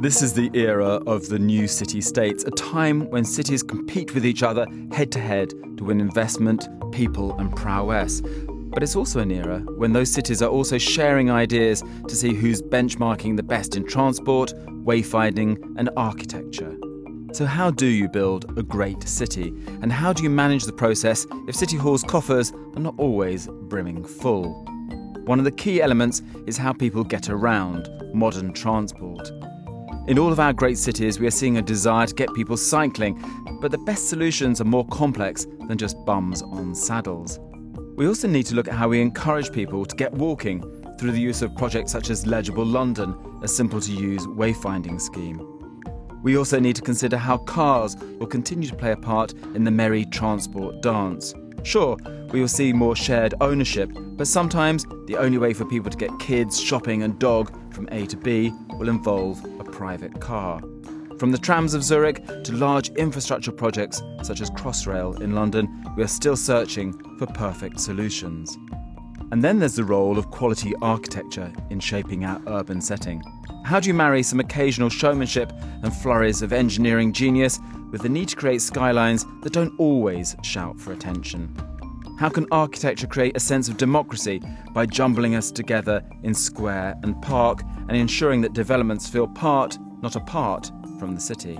This is the era of the new city states, a time when cities compete with each other head to head to win investment, people, and prowess. But it's also an era when those cities are also sharing ideas to see who's benchmarking the best in transport, wayfinding, and architecture. So, how do you build a great city? And how do you manage the process if City Hall's coffers are not always brimming full? One of the key elements is how people get around, modern transport. In all of our great cities, we are seeing a desire to get people cycling, but the best solutions are more complex than just bums on saddles. We also need to look at how we encourage people to get walking through the use of projects such as Legible London, a simple to use wayfinding scheme. We also need to consider how cars will continue to play a part in the merry transport dance. Sure, we will see more shared ownership, but sometimes the only way for people to get kids, shopping, and dog from A to B will involve a private car. From the trams of Zurich to large infrastructure projects such as Crossrail in London, we are still searching for perfect solutions. And then there's the role of quality architecture in shaping our urban setting. How do you marry some occasional showmanship and flurries of engineering genius with the need to create skylines that don't always shout for attention? How can architecture create a sense of democracy by jumbling us together in square and park and ensuring that developments feel part, not apart, from the city?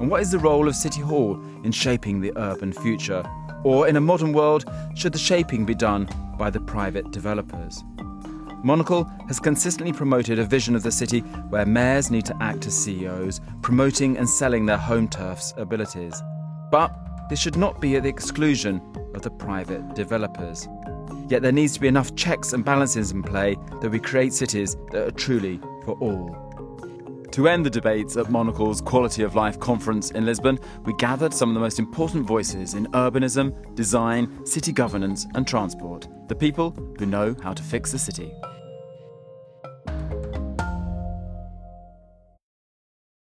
And what is the role of City Hall in shaping the urban future? Or in a modern world, should the shaping be done by the private developers? Monocle has consistently promoted a vision of the city where mayors need to act as CEOs, promoting and selling their home turf's abilities. But this should not be at the exclusion of the private developers. Yet there needs to be enough checks and balances in play that we create cities that are truly for all. To end the debates at Monocle's Quality of Life conference in Lisbon, we gathered some of the most important voices in urbanism, design, city governance, and transport. The people who know how to fix the city you